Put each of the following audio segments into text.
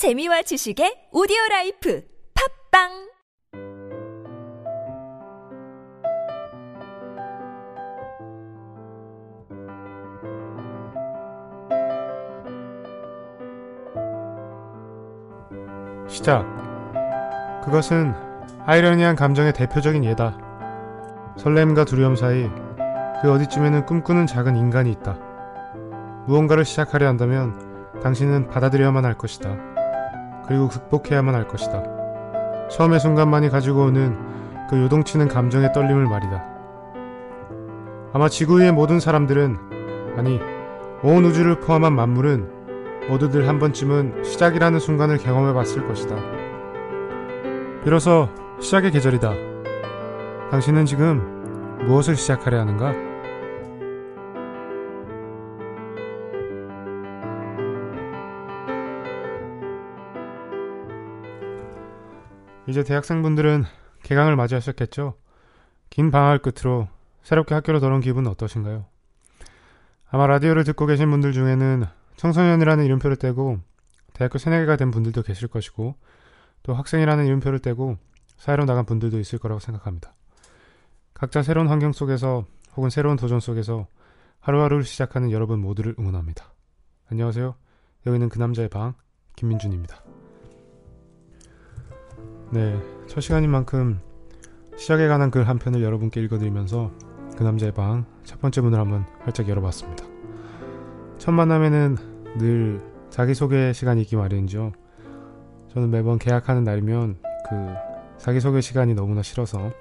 재미와 지식의 오디오 라이프 팟빵 시작. 그것은 아이러니한 감정의 대표적인 예다. 설렘과 두려움 사이 그 어디쯤에는 꿈꾸는 작은 인간이 있다. 무언가를 시작하려 한다면 당신은 받아들여야만 할 것이다. 그리고 극복해야만 할 것이다. 처음의 순간만이 가지고 오는 그 요동치는 감정의 떨림을 말이다. 아마 지구 위의 모든 사람들은, 아니, 온 우주를 포함한 만물은 모두들 한 번쯤은 시작이라는 순간을 경험해 봤을 것이다. 비로소 시작의 계절이다. 당신은 지금 무엇을 시작하려 하는가? 이제 대학생분들은 개강을 맞이하셨겠죠? 긴 방학을 끝으로 새롭게 학교로 돌아온 기분은 어떠신가요? 아마 라디오를 듣고 계신 분들 중에는 청소년이라는 이름표를 떼고 대학교 새내기가 된 분들도 계실 것이고 또 학생이라는 이름표를 떼고 사회로 나간 분들도 있을 거라고 생각합니다. 각자 새로운 환경 속에서 혹은 새로운 도전 속에서 하루하루를 시작하는 여러분 모두를 응원합니다. 안녕하세요. 여기는 그 남자의 방 김민준입니다. 네, 첫 시간인 만큼 시작에 관한 글 한 편을 여러분께 읽어드리면서 그 남자의 방 첫 번째 문을 한번 활짝 열어봤습니다. 첫 만남에는 늘 자기소개 시간이 있기 마련이죠. 저는 매번 계약하는 날이면 그 자기소개 시간이 너무나 싫어서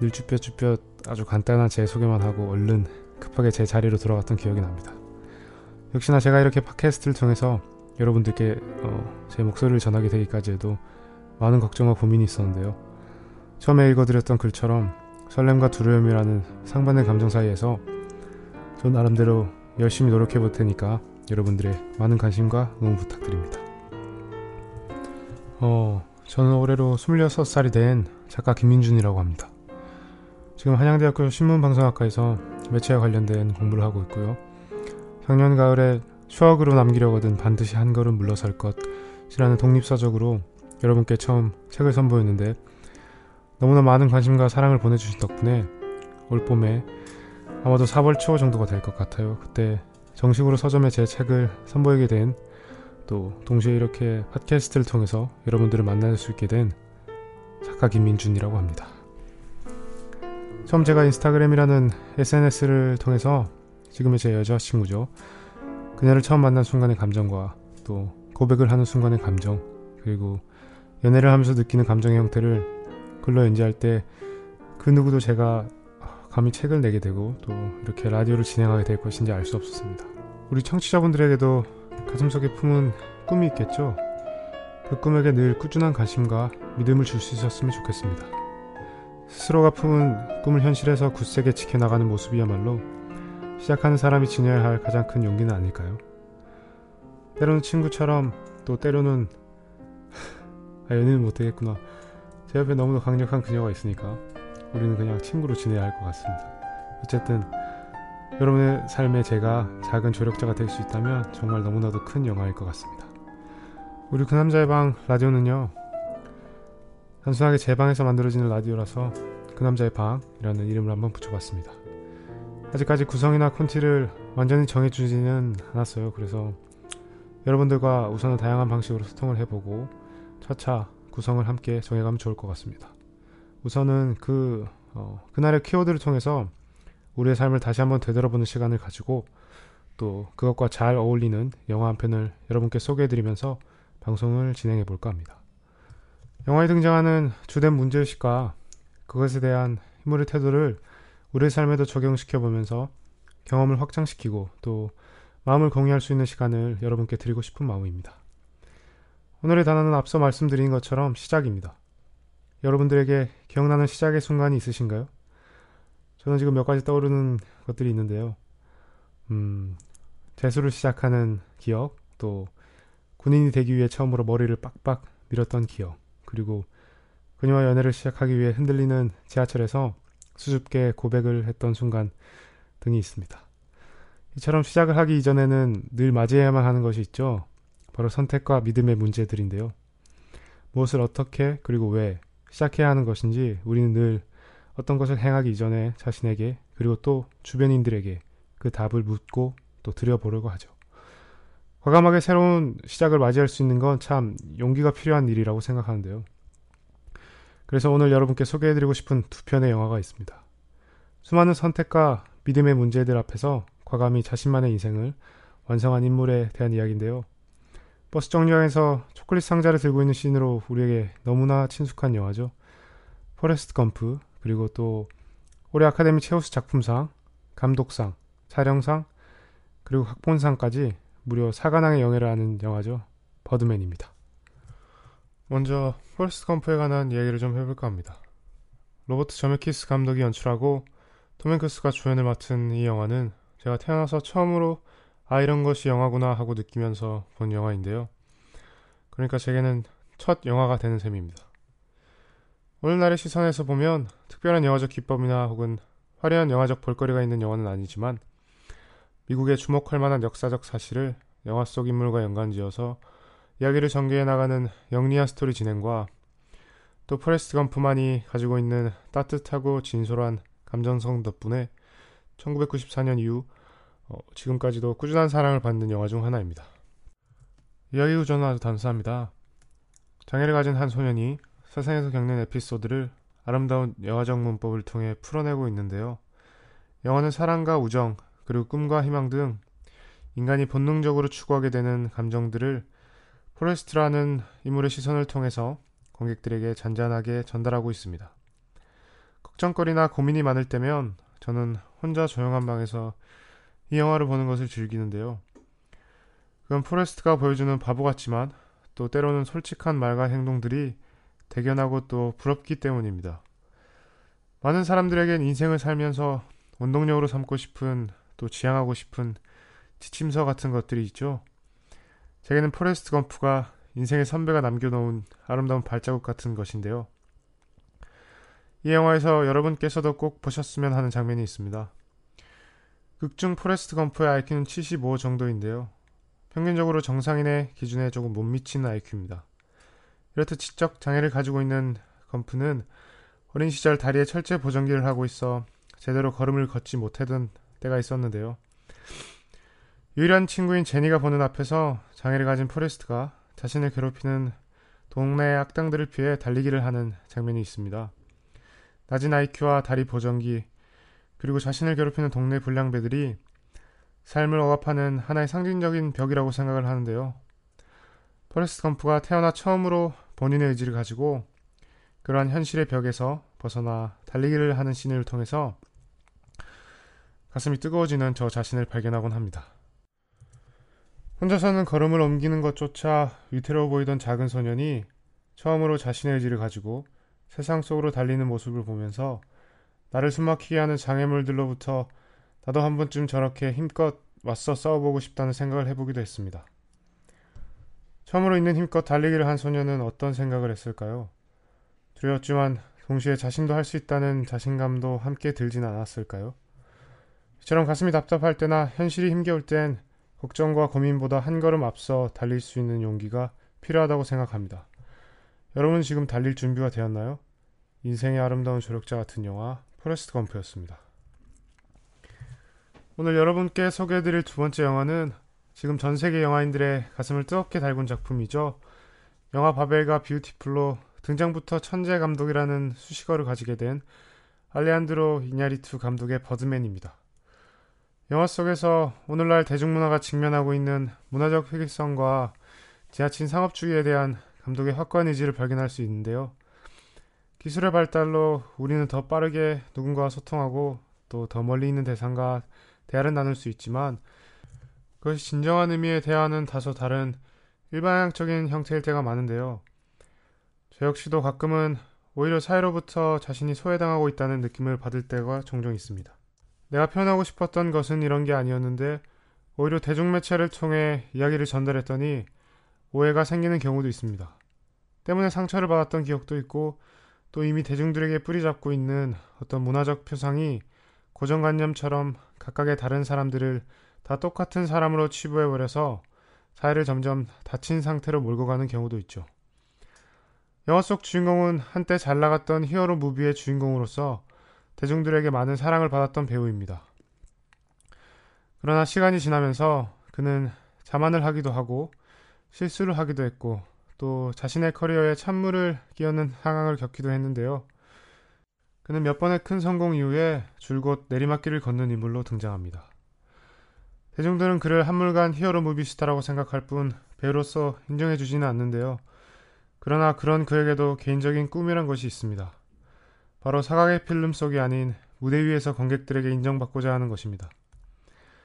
늘 쭈뼛쭈뼛 아주 간단한 제 소개만 하고 얼른 급하게 제 자리로 돌아갔던 기억이 납니다. 역시나 제가 이렇게 팟캐스트를 통해서 여러분들께 어, 제 목소리를 전하게 되기까지 해도 많은 걱정과 고민이 있었는데요. 처음에 읽어드렸던 글처럼 설렘과 두려움이라는 상반된 감정 사이에서 저 나름대로 열심히 노력해 볼 테니까 여러분들의 많은 관심과 응원 부탁드립니다. 어, 저는 올해로 26살이 된 작가 김민준이라고 합니다. 지금 한양대학교 신문방송학과에서 매체와 관련된 공부를 하고 있고요. 작년 가을에 추억으로 남기려고 하던 반드시 한 걸음 물러설 것이라는 독립서적으로 여러분께 처음 책을 선보였는데 너무나 많은 관심과 사랑을 보내주신 덕분에 올 봄에 아마도 4월 초 정도가 될 것 같아요. 그때 정식으로 서점에 제 책을 선보이게 된 또 동시에 이렇게 팟캐스트를 통해서 여러분들을 만날 수 있게 된 작가 김민준이라고 합니다. 처음 제가 인스타그램이라는 SNS를 통해서 지금의 제 여자친구죠. 그녀를 처음 만난 순간의 감정과 또 고백을 하는 순간의 감정 그리고 연애를 하면서 느끼는 감정의 형태를 글로 연재할 때 그 누구도 제가 감히 책을 내게 되고 또 이렇게 라디오를 진행하게 될 것인지 알 수 없었습니다. 우리 청취자분들에게도 가슴속에 품은 꿈이 있겠죠? 그 꿈에게 늘 꾸준한 관심과 믿음을 줄 수 있었으면 좋겠습니다. 스스로가 품은 꿈을 현실에서 굳세게 지켜나가는 모습이야말로 시작하는 사람이 지녀야 할 가장 큰 용기는 아닐까요? 때로는 친구처럼 또 때로는 아 연애는 못되겠구나 제 옆에 너무나 강력한 그녀가 있으니까 우리는 그냥 친구로 지내야 할 것 같습니다. 어쨌든 여러분의 삶에 제가 작은 조력자가 될 수 있다면 정말 너무나도 큰 영화일 것 같습니다. 우리 그 남자의 방 라디오는요. 단순하게 제 방에서 만들어지는 라디오라서 그 남자의 방이라는 이름을 한번 붙여봤습니다. 아직까지 구성이나 콘티를 완전히 정해주지는 않았어요. 그래서 여러분들과 우선은 다양한 방식으로 소통을 해보고 차차 구성을 함께 정해가면 좋을 것 같습니다. 우선은 그 어, 그날의 키워드를 통해서 우리의 삶을 다시 한번 되돌아보는 시간을 가지고 또 그것과 잘 어울리는 영화 한 편을 여러분께 소개해드리면서 방송을 진행해 볼까 합니다. 영화에 등장하는 주된 문제의식과 그것에 대한 힘물의 태도를 우리의 삶에도 적용시켜 보면서 경험을 확장시키고 또 마음을 공유할 수 있는 시간을 여러분께 드리고 싶은 마음입니다. 오늘의 단어는 앞서 말씀드린 것처럼 시작입니다. 여러분들에게 기억나는 시작의 순간이 있으신가요? 저는 지금 몇 가지 떠오르는 것들이 있는데요. 음, 재수를 시작하는 기억, 또 군인이 되기 위해 처음으로 머리를 빡빡 밀었던 기억, 그리고 그녀와 연애를 시작하기 위해 흔들리는 지하철에서 수줍게 고백을 했던 순간 등이 있습니다. 이처럼 시작을 하기 이전에는 늘 맞이해야만 하는 것이 있죠. 바로 선택과 믿음의 문제들인데요. 무엇을 어떻게 그리고 왜 시작해야 하는 것인지 우리는 늘 어떤 것을 행하기 이전에 자신에게 그리고 또 주변인들에게 그 답을 묻고 또 들여보려고 하죠. 과감하게 새로운 시작을 맞이할 수 있는 건 참 용기가 필요한 일이라고 생각하는데요. 그래서 오늘 여러분께 소개해드리고 싶은 두 편의 영화가 있습니다. 수많은 선택과 믿음의 문제들 앞에서 과감히 자신만의 인생을 완성한 인물에 대한 이야기인데요. 버스 정류장에서 초콜릿 상자를 들고 있는 씬으로 우리에게 너무나 친숙한 영화죠. 포레스트 검프, 그리고 또 올해 아카데미 최우수 작품상, 감독상, 촬영상, 그리고 각본상까지 무려 4관왕의 영예를 안은 영화죠. 버드맨입니다. 먼저 포레스트 검프에 관한 이야기를 좀 해볼까 합니다. 로버트 저메키스 감독이 연출하고 톰 행크스가 주연을 맡은 이 영화는 제가 태어나서 처음으로 아 이런 것이 영화구나 하고 느끼면서 본 영화인데요. 그러니까 제게는 첫 영화가 되는 셈입니다. 오늘날의 시선에서 보면 특별한 영화적 기법이나 혹은 화려한 영화적 볼거리가 있는 영화는 아니지만 미국의 주목할 만한 역사적 사실을 영화 속 인물과 연관지어서 이야기를 전개해 나가는 영리한 스토리 진행과 또 포레스트 검프만이 가지고 있는 따뜻하고 진솔한 감정성 덕분에 1994년 이후 어, 지금까지도 꾸준한 사랑을 받는 영화 중 하나입니다. 이야기 구조는 아주 단순합니다. 장애를 가진 한 소년이 세상에서 겪는 에피소드를 아름다운 영화적 문법을 통해 풀어내고 있는데요. 영화는 사랑과 우정, 그리고 꿈과 희망 등 인간이 본능적으로 추구하게 되는 감정들을 포레스트라는 인물의 시선을 통해서 관객들에게 잔잔하게 전달하고 있습니다. 걱정거리나 고민이 많을 때면 저는 혼자 조용한 방에서 이 영화를 보는 것을 즐기는데요. 그건 포레스트가 보여주는 바보 같지만 또 때로는 솔직한 말과 행동들이 대견하고 또 부럽기 때문입니다. 많은 사람들에겐 인생을 살면서 원동력으로 삼고 싶은 또 지향하고 싶은 지침서 같은 것들이 있죠. 제게는 포레스트 검프가 인생의 선배가 남겨놓은 아름다운 발자국 같은 것인데요. 이 영화에서 여러분께서도 꼭 보셨으면 하는 장면이 있습니다. 극중 포레스트 검프의 IQ는 75 정도인데요. 평균적으로 정상인의 기준에 조금 못 미치는 IQ입니다. 이렇듯 지적 장애를 가지고 있는 검프는 어린 시절 다리에 철제 보정기를 하고 있어 제대로 걸음을 걷지 못하던 때가 있었는데요. 유일한 친구인 제니가 보는 앞에서 장애를 가진 포레스트가 자신을 괴롭히는 동네 악당들을 피해 달리기를 하는 장면이 있습니다. 낮은 IQ와 다리 보정기, 그리고 자신을 괴롭히는 동네 불량배들이 삶을 억압하는 하나의 상징적인 벽이라고 생각을 하는데요. 포레스트 검프가 태어나 처음으로 본인의 의지를 가지고 그러한 현실의 벽에서 벗어나 달리기를 하는 신을 통해서 가슴이 뜨거워지는 저 자신을 발견하곤 합니다. 혼자서는 걸음을 옮기는 것조차 위태로워 보이던 작은 소년이 처음으로 자신의 의지를 가지고 세상 속으로 달리는 모습을 보면서 나를 숨막히게 하는 장애물들로부터 나도 한 번쯤 저렇게 힘껏 맞서 싸워보고 싶다는 생각을 해보기도 했습니다. 처음으로 있는 힘껏 달리기를 한 소년은 어떤 생각을 했을까요? 두려웠지만 동시에 자신도 할 수 있다는 자신감도 함께 들진 않았을까요? 이처럼 가슴이 답답할 때나 현실이 힘겨울 땐 걱정과 고민보다 한 걸음 앞서 달릴 수 있는 용기가 필요하다고 생각합니다. 여러분 지금 달릴 준비가 되었나요? 인생의 아름다운 조력자 같은 영화 포레스트 검프였습니다. 오늘 여러분께 소개해드릴 두 번째 영화는 지금 전 세계 영화인들의 가슴을 뜨겁게 달군 작품이죠. 영화 바벨과 뷰티풀로 등장부터 천재 감독이라는 수식어를 가지게 된 알레한드로 이냐리투 감독의 버드맨입니다. 영화 속에서 오늘날 대중문화가 직면하고 있는 문화적 회귀성과 지하친 상업주의에 대한 감독의 확고한 의지를 발견할 수 있는데요. 기술의 발달로 우리는 더 빠르게 누군가와 소통하고 또 더 멀리 있는 대상과 대화를 나눌 수 있지만 그것이 진정한 의미의 대화는 다소 다른 일반적인 형태일 때가 많은데요. 저 역시도 가끔은 오히려 사회로부터 자신이 소외당하고 있다는 느낌을 받을 때가 종종 있습니다. 내가 표현하고 싶었던 것은 이런 게 아니었는데 오히려 대중매체를 통해 이야기를 전달했더니 오해가 생기는 경우도 있습니다. 때문에 상처를 받았던 기억도 있고 또 이미 대중들에게 뿌리잡고 있는 어떤 문화적 표상이 고정관념처럼 각각의 다른 사람들을 다 똑같은 사람으로 치부해버려서 사회를 점점 닫힌 상태로 몰고 가는 경우도 있죠. 영화 속 주인공은 한때 잘 나갔던 히어로 무비의 주인공으로서 대중들에게 많은 사랑을 받았던 배우입니다. 그러나 시간이 지나면서 그는 자만을 하기도 하고 실수를 하기도 했고 또 자신의 커리어에 찬물을 끼얹는 상황을 겪기도 했는데요. 그는 몇 번의 큰 성공 이후에 줄곧 내리막길을 걷는 인물로 등장합니다. 대중들은 그를 한물간 히어로 movie 스타라고 생각할 뿐 배우로서 인정해주지는 않는데요. 그러나 그런 그에게도 개인적인 꿈이란 것이 있습니다. 바로 사각의 필름 속이 아닌 무대 위에서 관객들에게 인정받고자 하는 것입니다.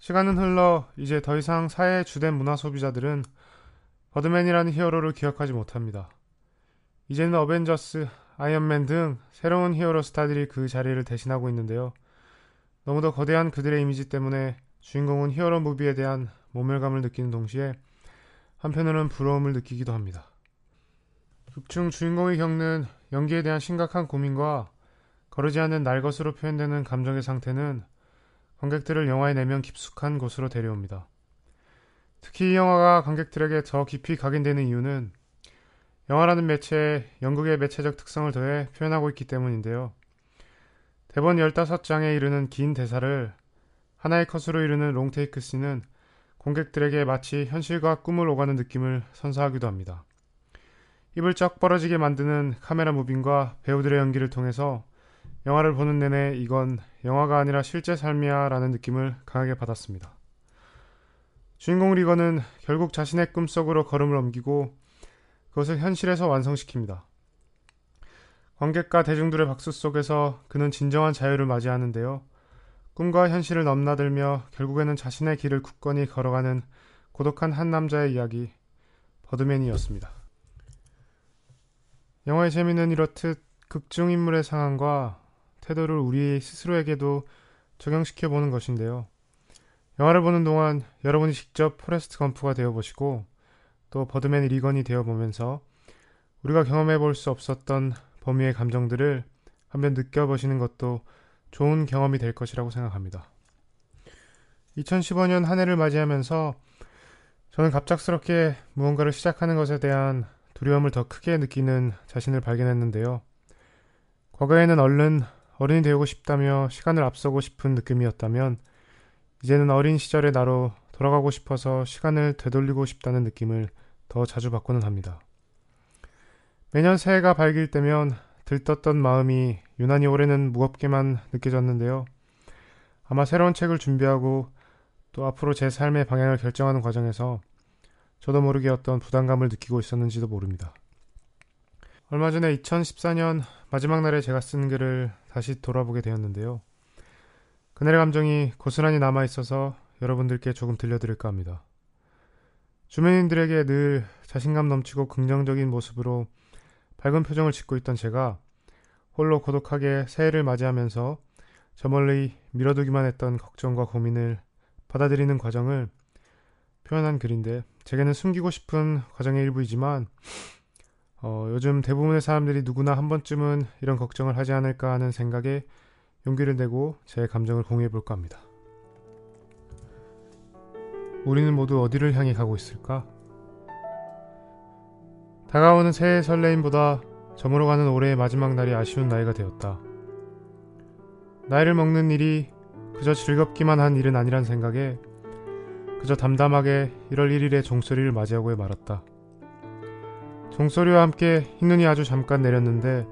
시간은 흘러 이제 더 이상 사회의 주된 문화 소비자들은 버드맨이라는 히어로를 기억하지 못합니다. 이제는 어벤져스, 아이언맨 등 새로운 히어로 스타들이 그 자리를 대신하고 있는데요. 너무도 거대한 그들의 이미지 때문에 주인공은 히어로 movie에 대한 모멸감을 느끼는 동시에 한편으로는 부러움을 느끼기도 합니다. 극중 주인공이 겪는 연기에 대한 심각한 고민과 거르지 않는 날것으로 표현되는 감정의 상태는 관객들을 영화에 내면 깊숙한 곳으로 데려옵니다. 특히 이 영화가 관객들에게 더 깊이 각인되는 이유는 영화라는 매체에 연극의 매체적 특성을 더해 표현하고 있기 때문인데요. 대본 15장에 이르는 긴 대사를 하나의 컷으로 이루는 롱테이크 씬은 관객들에게 마치 현실과 꿈을 오가는 느낌을 선사하기도 합니다. 입을 쩍 벌어지게 만드는 카메라 무빙과 배우들의 연기를 통해서 영화를 보는 내내 이건 영화가 아니라 실제 삶이야 라는 느낌을 강하게 받았습니다. 주인공 리건은 결국 자신의 꿈속으로 걸음을 옮기고 그것을 현실에서 완성시킵니다. 관객과 대중들의 박수 속에서 그는 진정한 자유를 맞이하는데요. 꿈과 현실을 넘나들며 결국에는 자신의 길을 굳건히 걸어가는 고독한 한 남자의 이야기, 버드맨이었습니다. 영화의 재미는 이렇듯 극중 인물의 상황과 태도를 우리 스스로에게도 적용시켜 보는 것인데요. 영화를 보는 동안 여러분이 직접 포레스트 검프가 되어 보시고 또 버드맨 리건이 되어 보면서 우리가 경험해 볼 수 없었던 범위의 감정들을 한번 느껴보시는 것도 좋은 경험이 될 것이라고 생각합니다. 2015년 한 해를 맞이하면서 저는 갑작스럽게 무언가를 시작하는 것에 대한 두려움을 더 크게 느끼는 자신을 발견했는데요. 과거에는 얼른 어른이 되고 싶다며 시간을 앞서고 싶은 느낌이었다면 이제는 어린 시절의 나로 돌아가고 싶어서 시간을 되돌리고 싶다는 느낌을 더 자주 받고는 합니다. 매년 새해가 밝을 때면 들떴던 마음이 유난히 올해는 무겁게만 느껴졌는데요. 아마 새로운 책을 준비하고 또 앞으로 제 삶의 방향을 결정하는 과정에서 저도 모르게 어떤 부담감을 느끼고 있었는지도 모릅니다. 얼마 전에 2014년 마지막 날에 제가 쓴 글을 다시 돌아보게 되었는데요. 그날의 감정이 고스란히 남아있어서 여러분들께 조금 들려드릴까 합니다. 주민들에게 늘 자신감 넘치고 긍정적인 모습으로 밝은 표정을 짓고 있던 제가 홀로 고독하게 새해를 맞이하면서 저 멀리 밀어두기만 했던 걱정과 고민을 받아들이는 과정을 표현한 글인데 제게는 숨기고 싶은 과정의 일부이지만 어, 요즘 대부분의 사람들이 누구나 한 번쯤은 이런 걱정을 하지 않을까 하는 생각에 용기를 내고 제 감정을 공유해 볼까 합니다. 우리는 모두 어디를 향해 가고 있을까? 다가오는 새해 설레임보다 저물어가는 올해의 마지막 날이 아쉬운 나이가 되었다. 나이를 먹는 일이 그저 즐겁기만 한 일은 아니란 생각에 그저 담담하게 1월 1일의 종소리를 맞이하고 말았다. 종소리와 함께 흰눈이 아주 잠깐 내렸는데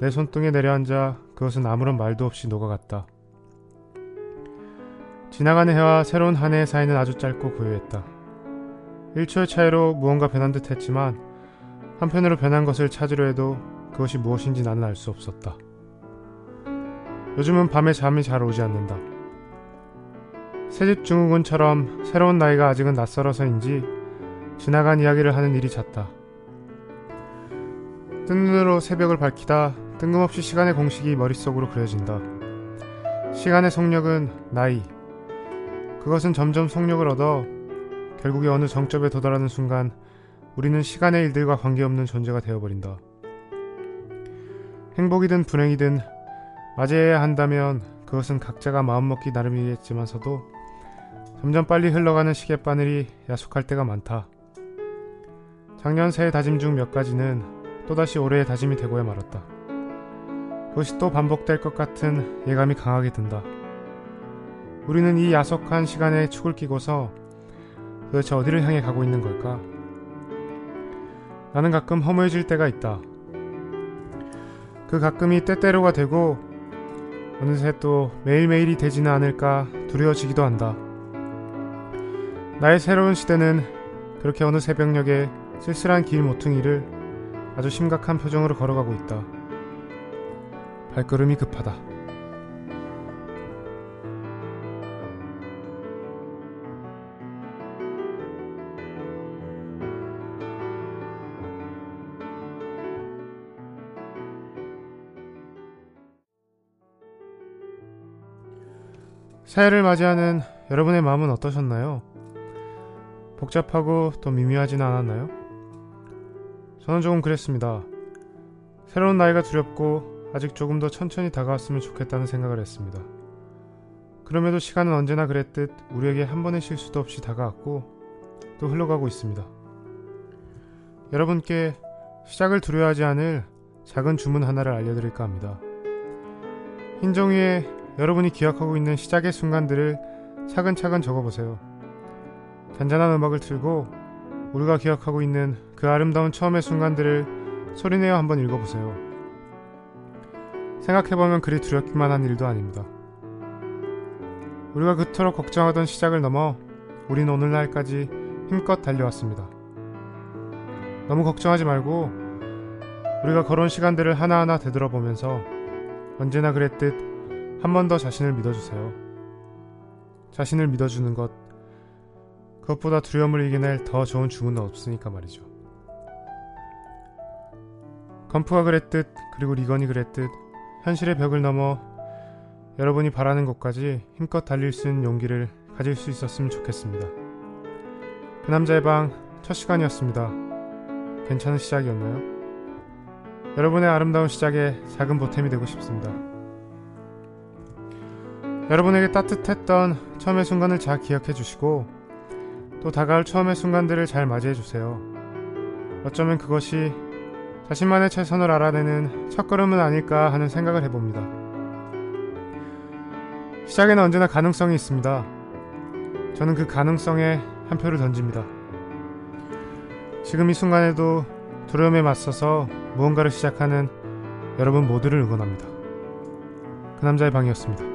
내 손등에 내려앉아 그것은 아무런 말도 없이 녹아갔다. 지나가는 해와 새로운 한 해의 사이는 아주 짧고 고요했다. 1초의 차이로 무언가 변한 듯 했지만 한편으로 변한 것을 찾으려 해도 그것이 무엇인지 나는 알 수 없었다. 요즘은 밤에 잠이 잘 오지 않는다. 새집 증후군처럼 새로운 나이가 아직은 낯설어서인지 지나간 이야기를 하는 일이 잦다. 뜬 눈으로 새벽을 밝히다 뜬금없이 시간의 공식이 머릿속으로 그려진다. 시간의 속력은 나이. 그것은 점점 속력을 얻어 결국에 어느 정점에 도달하는 순간 우리는 시간의 일들과 관계없는 존재가 되어버린다. 행복이든 불행이든 맞이해야 한다면 그것은 각자가 마음먹기 나름이겠지만서도 점점 빨리 흘러가는 시계바늘이 야속할 때가 많다. 작년 새해 다짐 중 몇 가지는 또다시 올해의 다짐이 되고야 말았다. 그것이 또 반복될 것 같은 예감이 강하게 든다. 우리는 이 야속한 시간에 축을 끼고서 도대체 어디를 향해 가고 있는 걸까? 나는 가끔 허무해질 때가 있다. 그 가끔이 때때로가 되고 어느새 또 매일매일이 되지는 않을까 두려워지기도 한다. 나의 새로운 시대는 그렇게 어느 새벽녘에 쓸쓸한 길 모퉁이를 아주 심각한 표정으로 걸어가고 있다. 발걸음이 급하다. 새해를 맞이하는 여러분의 마음은 어떠셨나요? 복잡하고 또 미묘하진 않았나요? 저는 조금 그랬습니다. 새로운 나이가 두렵고 아직 조금 더 천천히 다가왔으면 좋겠다는 생각을 했습니다. 그럼에도 시간은 언제나 그랬듯 우리에게 한 번의 실수도 없이 다가왔고 또 흘러가고 있습니다. 여러분께 시작을 두려워하지 않을 작은 주문 하나를 알려드릴까 합니다. 흰 종이에 여러분이 기억하고 있는 시작의 순간들을 차근차근 적어보세요. 잔잔한 음악을 틀고 우리가 기억하고 있는 그 아름다운 처음의 순간들을 소리내어 한번 읽어보세요. 생각해보면 그리 두렵기만 한 일도 아닙니다. 우리가 그토록 걱정하던 시작을 넘어 우린 오늘날까지 힘껏 달려왔습니다. 너무 걱정하지 말고 우리가 걸어온 시간들을 하나하나 되돌아보면서 언제나 그랬듯 한 번 더 자신을 믿어주세요. 자신을 믿어주는 것, 그것보다 두려움을 이겨낼 더 좋은 주문은 없으니까 말이죠. 건프가 그랬듯 그리고 리건이 그랬듯 현실의 벽을 넘어 여러분이 바라는 곳까지 힘껏 달릴 수 있는 용기를 가질 수 있었으면 좋겠습니다. 그 남자의 방 첫 시간이었습니다. 괜찮은 시작이었나요? 여러분의 아름다운 시작에 작은 보탬이 되고 싶습니다. 여러분에게 따뜻했던 처음의 순간을 잘 기억해 주시고 또 다가올 처음의 순간들을 잘 맞이해 주세요. 어쩌면 그것이 자신만의 최선을 알아내는 첫걸음은 아닐까 하는 생각을 해봅니다. 시작에는 언제나 가능성이 있습니다. 저는 그 가능성에 한 표를 던집니다. 지금 이 순간에도 두려움에 맞서서 무언가를 시작하는 여러분 모두를 응원합니다. 그 남자의 방이었습니다.